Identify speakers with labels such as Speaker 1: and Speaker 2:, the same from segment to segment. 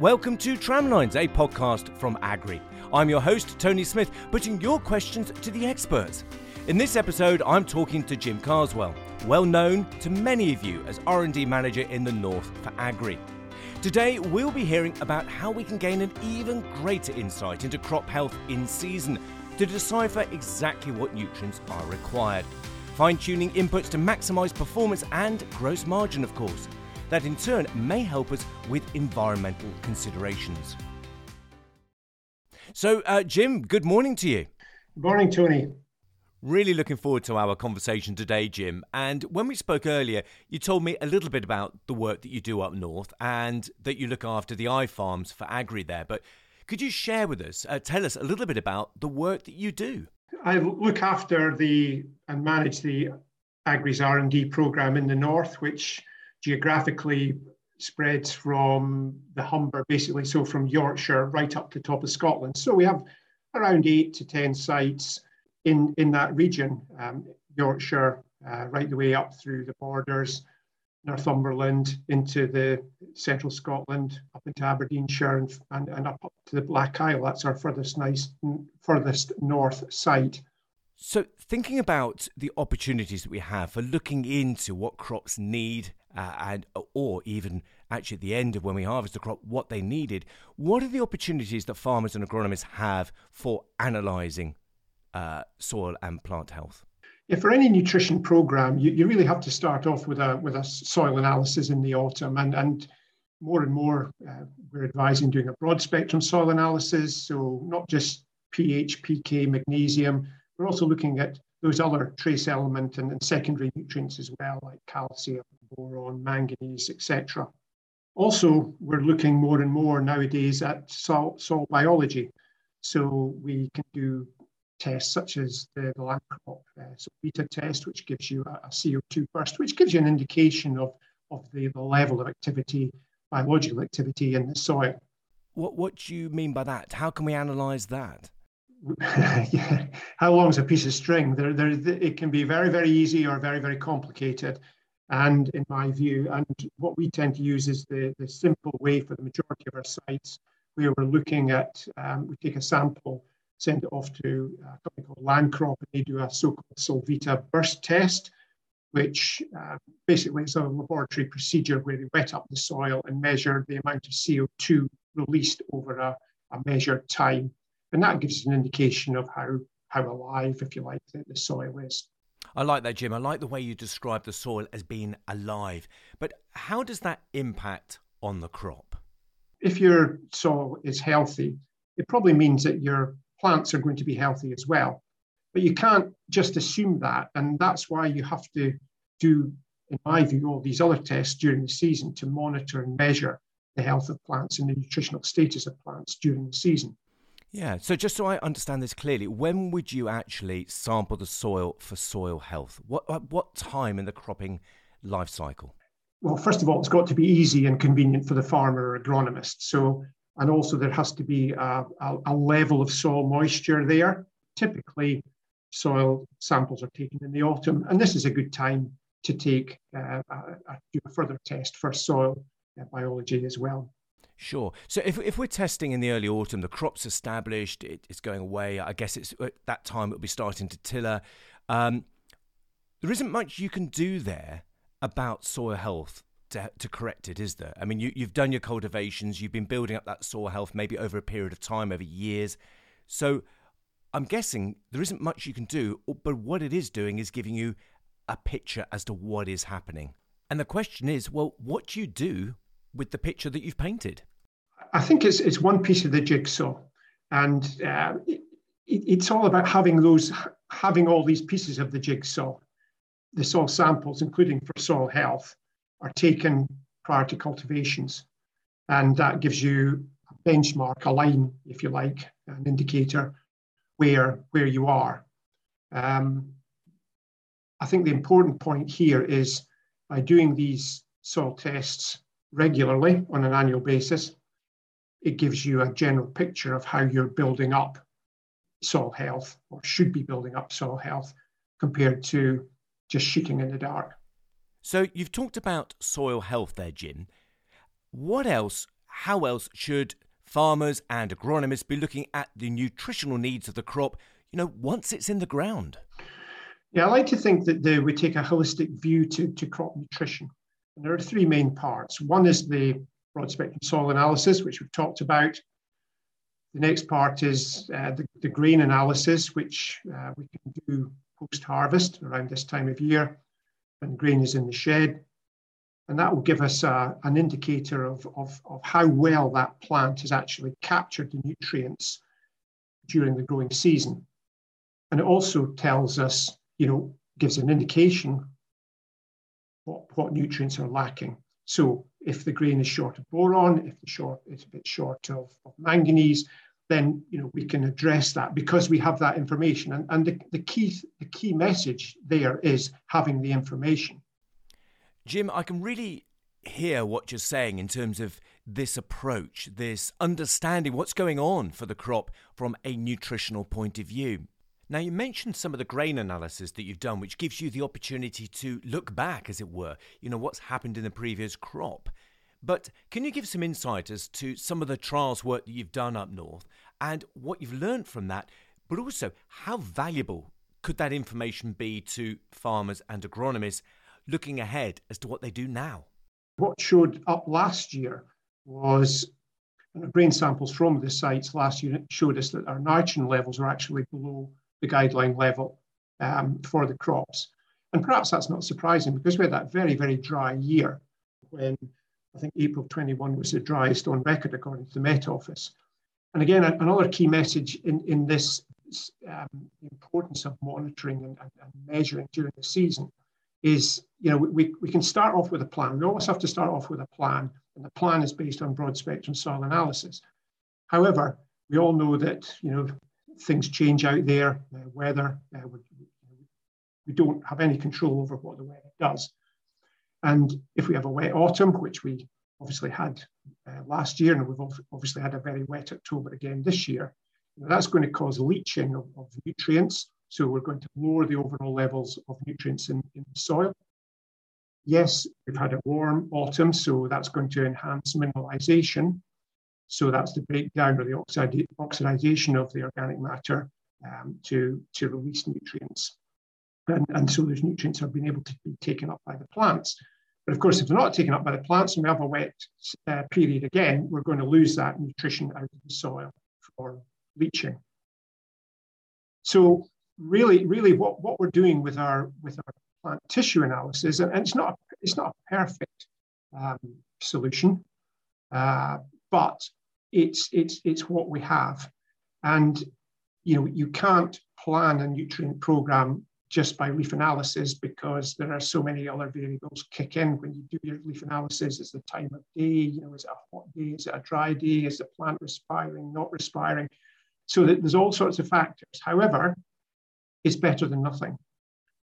Speaker 1: Welcome to Tramlines, a podcast from Agrii. I'm your host, Tony Smith, putting your questions to the experts. In this episode, I'm talking to Jim Carswell, well known to many of you as R&D manager in the North for Agrii. Today, we'll be hearing about how we can gain an even greater insight into crop health in season to decipher exactly what nutrients are required. Fine tuning inputs to maximise performance and gross margin, of course that in turn may help us with environmental considerations. So, uh, Jim, good morning to you.
Speaker 2: Good morning, Tony.
Speaker 1: Really looking forward to our conversation today, Jim. And when we spoke earlier, you told me a little bit about the work that you do up north and that you look after the iFarms for Agrii there. But could you share with us, uh, tell us a little bit about the work that you do?
Speaker 2: I look after the and manage the Agrii's R&D program in the north, which geographically spreads from the Humber, basically, so from Yorkshire right up to the top of Scotland. So we have around eight to 10 sites in, in that region, um, Yorkshire, uh, right the way up through the borders, Northumberland, into the central Scotland, up into Aberdeenshire, and, and, and up, up to the Black Isle. That's our furthest, nice, furthest north site.
Speaker 1: So, thinking about the opportunities that we have for looking into what crops need uh, and or even actually at the end of when we harvest the crop what they needed. What are the opportunities that farmers and agronomists have for analysing uh, soil and plant health?
Speaker 2: Yeah, for any nutrition program you, you really have to start off with a with a soil analysis in the autumn. And and more and more uh, we're advising doing a broad spectrum soil analysis. So not just ph pk magnesium we're also looking at those other trace element and, and secondary nutrients as well like calcium boron, manganese, etc. Also, we're looking more and more nowadays at salt, soil biology. So we can do tests such as the, the Lancrop uh, so beta test, which gives you a, a, CO2 burst, which gives you an indication of, of the, the level of activity, biological activity in the soil.
Speaker 1: What, what do you mean by that? How can we analyze that?
Speaker 2: yeah. How long is a piece of string? There, there, it can be very, very easy or very, very complicated and in my view. And what we tend to use is the, the simple way for the majority of our sites, where we're looking at, um, we take a sample, send it off to a company called Lancrop, and they do a so-called Solvita burst test, which uh, basically is a laboratory procedure where they wet up the soil and measure the amount of CO2 released over a, a measured time. And that gives an indication of how, how alive, if you like, the, the soil is.
Speaker 1: I like that, Jim. I like the way you describe the soil as being alive. But how does that impact on the crop?
Speaker 2: If your soil is healthy, it probably means that your plants are going to be healthy as well. But you can't just assume that. And that's why you have to do, in my view, all these other tests during the season to monitor and measure the health of plants and the nutritional status of plants during the season.
Speaker 1: Yeah. So just so I understand this clearly, when would you actually sample the soil for soil health? What what time in the cropping life cycle?
Speaker 2: Well, first of all, it's got to be easy and convenient for the farmer or agronomist. So, and also there has to be a, a, a level of soil moisture there. Typically, soil samples are taken in the autumn, and this is a good time to take uh, a, a, further test for soil uh, biology as well.
Speaker 1: Sure. So if, if we're testing in the early autumn, the crop's established, it, it's going away. I guess it's at that time it'll be starting to tiller. Um, there isn't much you can do there about soil health to, to correct it, is there? I mean, you, you've done your cultivations, you've been building up that soil health maybe over a period of time, over years. So I'm guessing there isn't much you can do, but what it is doing is giving you a picture as to what is happening. And the question is, well, what do you do with the picture that you've painted?
Speaker 2: I think it's it's one piece of the jigsaw, and uh, it, it's all about having those having all these pieces of the jigsaw. The soil samples, including for soil health, are taken prior to cultivations, and that gives you a benchmark, a line, if you like, an indicator where where you are. Um, I think the important point here is by doing these soil tests regularly on an annual basis, it gives you a general picture of how you're building up soil health or should be building up soil health compared to just shooting in the dark.
Speaker 1: So you've talked about soil health there, Jim. What else how else should farmers and agronomists be looking at the nutritional needs of the crop, you know, once it's in the ground?
Speaker 2: Yeah, I like to think that the, we take a holistic view to, to crop nutrition. And there are three main parts. One is the broad spectrum soil analysis, which we've talked about. The next part is uh, the, the, grain analysis, which uh, we can do post harvest around this time of year when grain is in the shed. And that will give us an indicator of, of, of how well that plant has actually captured the nutrients during the growing season. And it also tells us, you know, gives an indication what, what nutrients are lacking. So if the grain is short of boron, if the short it's a bit short of, of manganese, then you know we can address that because we have that information. And, and the, the key the key message there is having the information.
Speaker 1: Jim, I can really hear what you're saying in terms of this approach, this understanding what's going on for the crop from a nutritional point of view. Now, you mentioned some of the grain analysis that you've done, which gives you the opportunity to look back, as it were, you know, what's happened in the previous crop. But can you give some insight as to some of the trials work that you've done up north and what you've learned from that, but also how valuable could that information be to farmers and agronomists looking ahead as to what they do now?
Speaker 2: What showed up last year was grain samples from the sites last year showed us that our nitrogen levels were actually below the guideline level um, for the crops. And perhaps that's not surprising because we had that very, very dry year when I think April 21 was the driest on record according to the Met Office. And again, another key message in, in this um, importance of monitoring and, and, and, measuring during the season is, you know, we, we can start off with a plan. We always have to start off with a plan, and the plan is based on broad spectrum soil analysis. However, we all know that, you know, things change out there, uh, weather, uh, we, we don't have any control over what the weather does. And if we have a wet autumn, which we obviously had uh, last year, and we've obviously had a very wet October again this year, that's going to cause leaching of, of nutrients. So we're going to lower the overall levels of nutrients in, in the soil. Yes, we've had a warm autumn, so that's going to enhance mineralization. So that's the breakdown or the oxid- oxidization of the organic matter um, to, to release nutrients. And, and so those nutrients are being able to be taken up by the plants. But of course, if they're not taken up by the plants and we have a wet uh, period again, we're going to lose that nutrition out of the soil for leaching. So really, really what, what we're doing with our with our plant tissue analysis, and, and it's not it's not a perfect um, solution, uh, but it's it's it's what we have. And you know you can't plan a nutrient program just by leaf analysis because there are so many other variables kick in when you do your leaf analysis. Is the time of day? You know is it a hot day? Is it a dry day? Is the plant respiring not respiring? So that there's all sorts of factors. However it's better than nothing.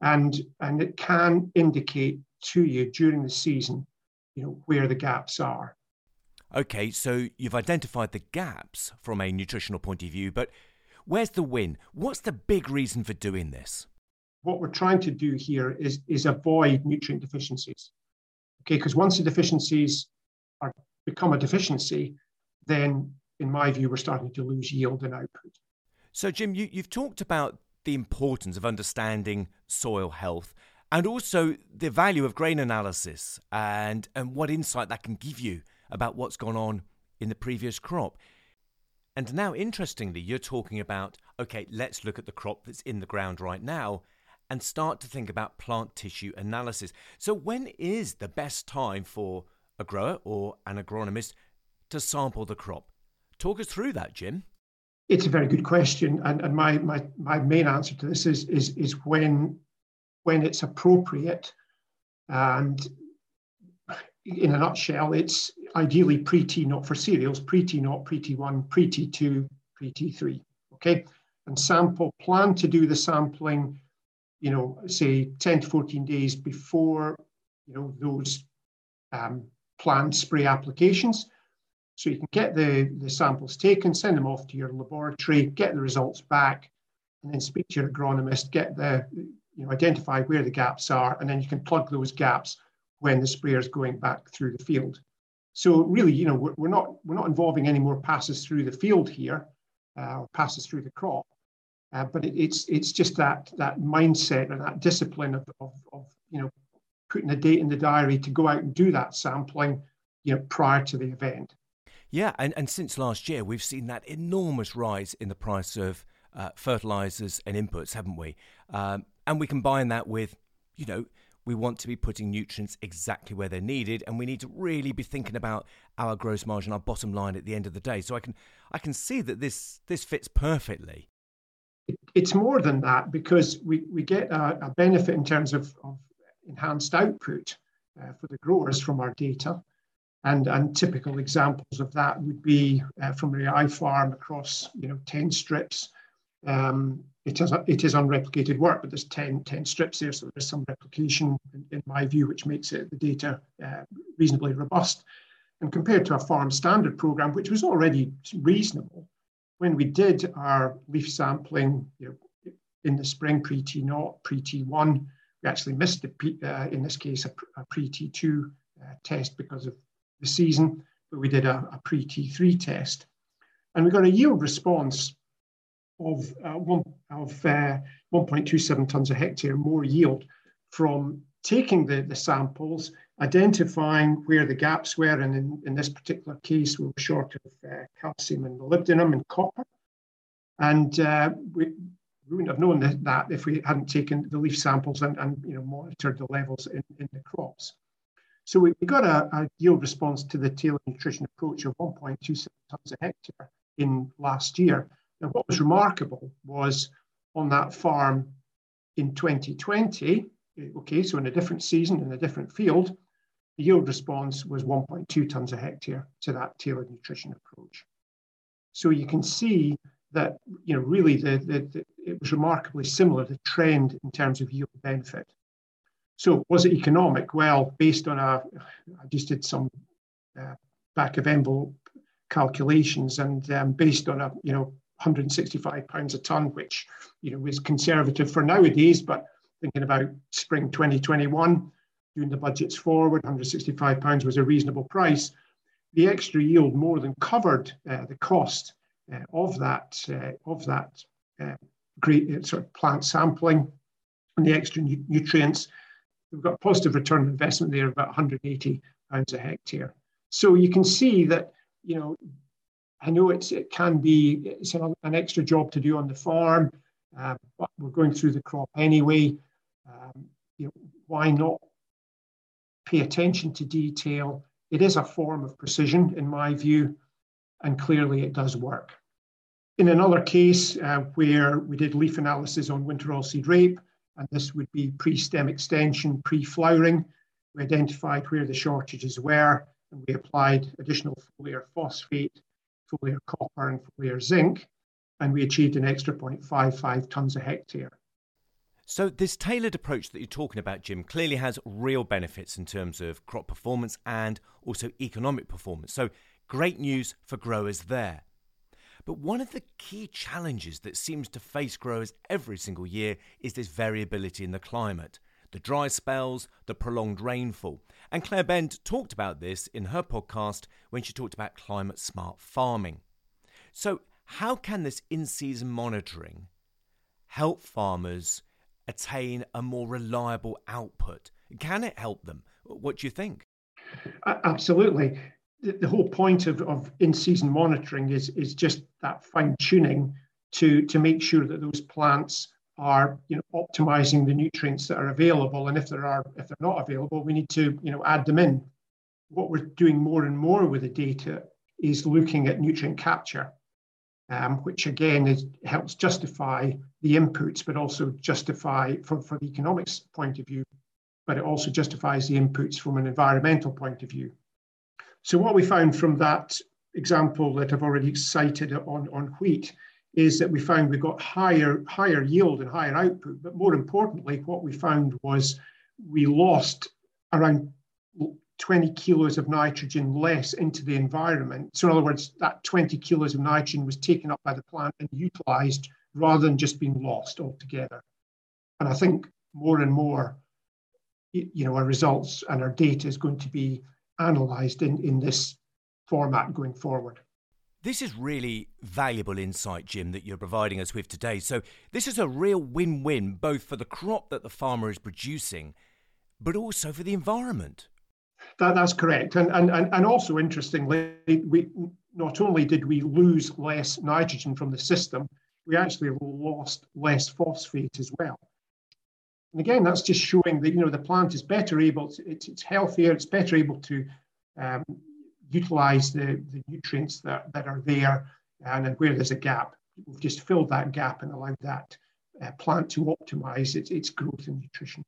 Speaker 2: And and it can indicate to you during the season you know where the gaps are
Speaker 1: Okay, so you've identified the gaps from a nutritional point of view, but where's the win? What's the big reason for doing this?
Speaker 2: What we're trying to do here is, is avoid nutrient deficiencies. Okay, because once the deficiencies are become a deficiency, then in my view, we're starting to lose yield and output.
Speaker 1: So, Jim, you, you've talked about the importance of understanding soil health and also the value of grain analysis and, and what insight that can give you about what's gone on in the previous crop. And now, interestingly, you're talking about okay, let's look at the crop that's in the ground right now and start to think about plant tissue analysis. So, when is the best time for a grower or an agronomist to sample the crop? Talk us through that, Jim.
Speaker 2: It's a very good question, and, and my, my my main answer to this is is is when when it's appropriate, and in a nutshell, it's ideally pre-T naught for cereals, pre-T naught, pre-T1, pre-T2, pre-T3, okay? And sample, plan to do the sampling, you know, say 10 to 14 days before, you know, those um, planned spray applications. So you can get the, the samples taken, send them off to your laboratory, get the results back, and then speak to your agronomist, get the, you know, identify where the gaps are, and then you can plug those gaps when the sprayer is going back through the field. So really, you know, we're, we're not we're not involving any more passes through the field here, uh, or passes through the crop, uh, but it, it's it's just that that mindset and that discipline of, of, of you know putting a date in the diary to go out and do that sampling, you know, prior to the event.
Speaker 1: Yeah, and, and since last year, we've seen that enormous rise in the price of uh, fertilizers and inputs, haven't we? Um, and we combine that with, you know, we want to be putting nutrients exactly where they're needed, and we need to really be thinking about our gross margin, our bottom line at the end of the day. So I can I can see that this this fits perfectly.
Speaker 2: It's more than that because we, we get a, a benefit in terms of, of enhanced output uh, for the growers from our data. And, and typical examples of that would be uh, from the Farm across you know 10 strips. Um, it is, it is unreplicated work, but there's 10, 10 strips there, so there's some replication in, in my view, which makes it the data uh, reasonably robust. And compared to a farm standard program, which was already reasonable, when we did our leaf sampling you know, in the spring pre T0, pre T1, we actually missed, the, uh, in this case, a, a pre T2 uh, test because of the season, but we did a, a pre T3 test. And we got a yield response of, uh, one, of uh, 1.27 tonnes a hectare more yield from taking the, the samples, identifying where the gaps were, and in, in this particular case, we were short of uh, calcium and molybdenum and copper. And uh, we, we wouldn't have known that if we hadn't taken the leaf samples and, and you know, monitored the levels in, in the crops. So we, we got a, a, yield response to the tailored nutrition approach of 1.27 tonnes a hectare in last year. And what was remarkable was on that farm in 2020, okay, so in a different season, in a different field, the yield response was 1.2 tonnes a hectare to that tailored nutrition approach. So you can see that, you know, really the, the, the, it was remarkably similar, the trend in terms of yield benefit. So was it economic? Well, based on a, I just did some uh, back of envelope calculations and um, based on a, you know, 165 pounds a ton, which, you know, is conservative for nowadays, but thinking about spring 2021, doing the budgets forward, 165 pounds was a reasonable price. The extra yield more than covered uh, the cost uh, of that uh, of that uh, great uh, sort of plant sampling and the extra nu- nutrients we've got positive return on investment there of about 180 pounds a hectare. So you can see that, you know, I know it's, it can be it's an, an extra job to do on the farm, uh, but we're going through the crop anyway. Um, you know, why not pay attention to detail? It is a form of precision, in my view, and clearly it does work. In another case uh, where we did leaf analysis on winter oilseed rape, and this would be pre-stem extension, pre-flowering. We identified where the shortages were, and we applied additional foliar phosphate, foliar copper, and foliar zinc, and we achieved an extra 0.55 tonnes a hectare.
Speaker 1: So, this tailored approach that you're talking about, Jim, clearly has real benefits in terms of crop performance and also economic performance. So, great news for growers there. But one of the key challenges that seems to face growers every single year is this variability in the climate. The dry spells, the prolonged rainfall. And Claire Bend talked about this in her podcast when she talked about climate smart farming. So, how can this in season monitoring help farmers attain a more reliable output? Can it help them? What do you think?
Speaker 2: Absolutely the, whole point of, of in-season monitoring is, is just that fine-tuning to, to make sure that those plants are you know optimizing the nutrients that are available. And if there are if they're not available we need to you know add them in. What we're doing more and more with the data is looking at nutrient capture um, which again is, helps justify the inputs but also justify from, from the economics point of view but it also justifies the inputs from an environmental point of view. So what we found from that example that I've already cited on, on wheat is that we found we got higher, higher yield and higher output. But more importantly, what we found was we lost around 20 kilos of nitrogen less into the environment. So in other words, that 20 kilos of nitrogen was taken up by the plant and utilized rather than just being lost altogether. And I think more and more, you know, our results and our data is going to be analysed in, in this format going forward.
Speaker 1: This is really valuable insight, Jim, that you're providing us with today. So, this is a real win win both for the crop that the farmer is producing, but also for the environment.
Speaker 2: That, that's correct. And, and, and also, interestingly, we not only did we lose less nitrogen from the system, we actually lost less phosphate as well. And again, that's just showing that you know the plant is better able, to, it's, it's healthier, it's better able to um, utilize the, the nutrients that, that are there, and, and where there's a gap, we've just filled that gap and allowed that uh, plant to optimize its, its growth and nutrition.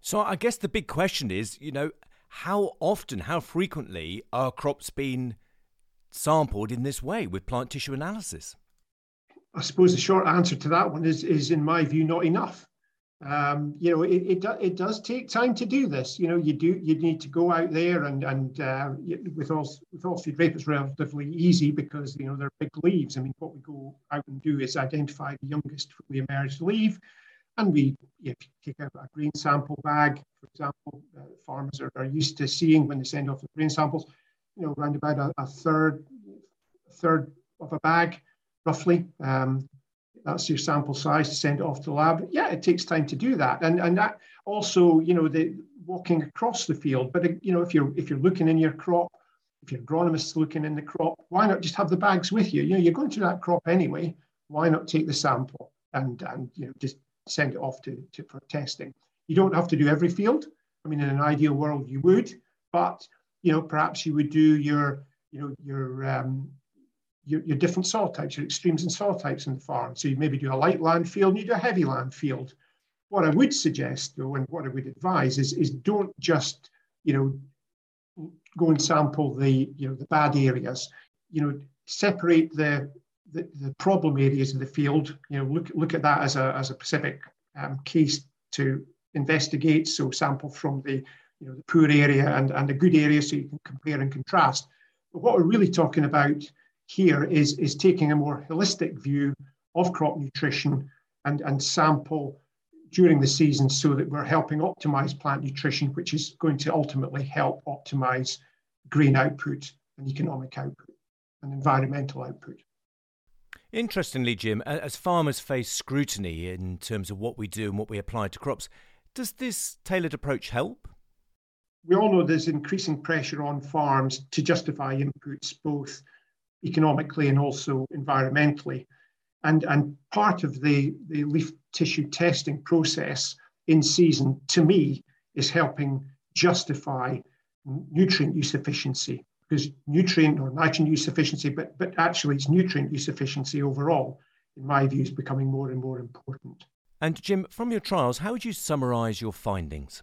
Speaker 1: So I guess the big question is, you know, how often, how frequently are crops being sampled in this way with plant tissue analysis?
Speaker 2: I suppose the short answer to that one is, is in my view, not enough. Um, you know, it, it, it does take time to do this. You know, you do you need to go out there and and uh, with all with oilseed rape it's relatively easy because you know they're big leaves. I mean, what we go out and do is identify the youngest fully emerged leaf, and we you take a, a grain sample bag, for example. Uh, farmers are, are used to seeing when they send off the grain samples, you know, around about a, a third third of a bag, roughly. Um, that's your sample size to send it off to the lab. Yeah, it takes time to do that, and and that also, you know, the walking across the field. But you know, if you're if you're looking in your crop, if your agronomist's looking in the crop, why not just have the bags with you? You know, you're going through that crop anyway. Why not take the sample and and you know just send it off to, to for testing? You don't have to do every field. I mean, in an ideal world, you would, but you know, perhaps you would do your you know your um, your, your different soil types, your extremes in soil types in the farm. So you maybe do a light land field and you do a heavy land field. What I would suggest, though, and what I would advise is, is don't just, you know, go and sample the, you know, the bad areas. You know, separate the, the, the problem areas of the field. You know, look look at that as a as a specific um, case to investigate. So sample from the you know the poor area and, and the good area so you can compare and contrast. But what we're really talking about here is, is taking a more holistic view of crop nutrition and, and sample during the season so that we're helping optimize plant nutrition, which is going to ultimately help optimize grain output and economic output and environmental output.
Speaker 1: Interestingly, Jim, as farmers face scrutiny in terms of what we do and what we apply to crops, does this tailored approach help?
Speaker 2: We all know there's increasing pressure on farms to justify inputs both economically and also environmentally. And, and part of the, the leaf tissue testing process in season, to me, is helping justify nutrient use efficiency because nutrient or nitrogen use efficiency, but, but actually it's nutrient use efficiency overall, in my view, is becoming more and more important.
Speaker 1: And Jim, from your trials, how would you summarise your findings?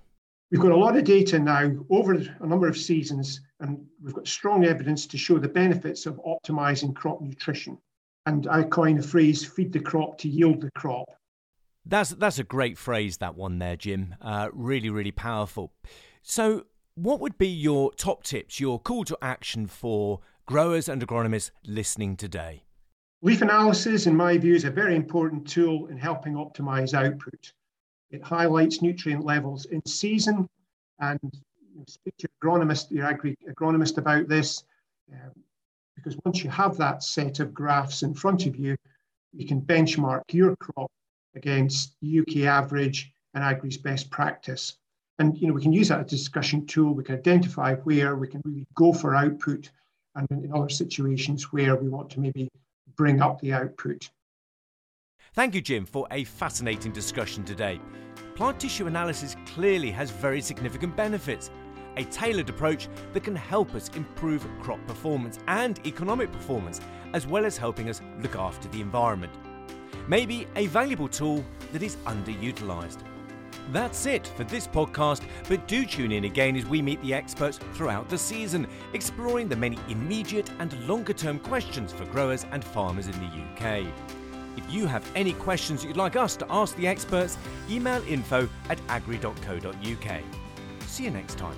Speaker 2: We've got a lot of data now over a number of seasons, and we've got strong evidence to show the benefits of optimizing crop nutrition. And I coin the phrase feed the crop to yield the crop.
Speaker 1: That's, that's a great phrase, that one there, Jim. Uh, really, really powerful. So, what would be your top tips, your call to action for growers and agronomists listening today?
Speaker 2: Leaf analysis, in my view, is a very important tool in helping optimize output. It highlights nutrient levels in season and speak to your agronomist, your Agrii agronomist about this, um, because once you have that set of graphs in front of you, you can benchmark your crop against UK average and Agrii's best practice. And you know we can use that as a discussion tool. We can identify where we can really go for output, and in other situations where we want to maybe bring up the output.
Speaker 1: Thank you, Jim, for a fascinating discussion today. Plant tissue analysis clearly has very significant benefits. A tailored approach that can help us improve crop performance and economic performance, as well as helping us look after the environment. Maybe a valuable tool that is underutilized. That's it for this podcast, but do tune in again as we meet the experts throughout the season, exploring the many immediate and longer term questions for growers and farmers in the UK. If you have any questions you'd like us to ask the experts, email info at agrii.co.uk. See you next time.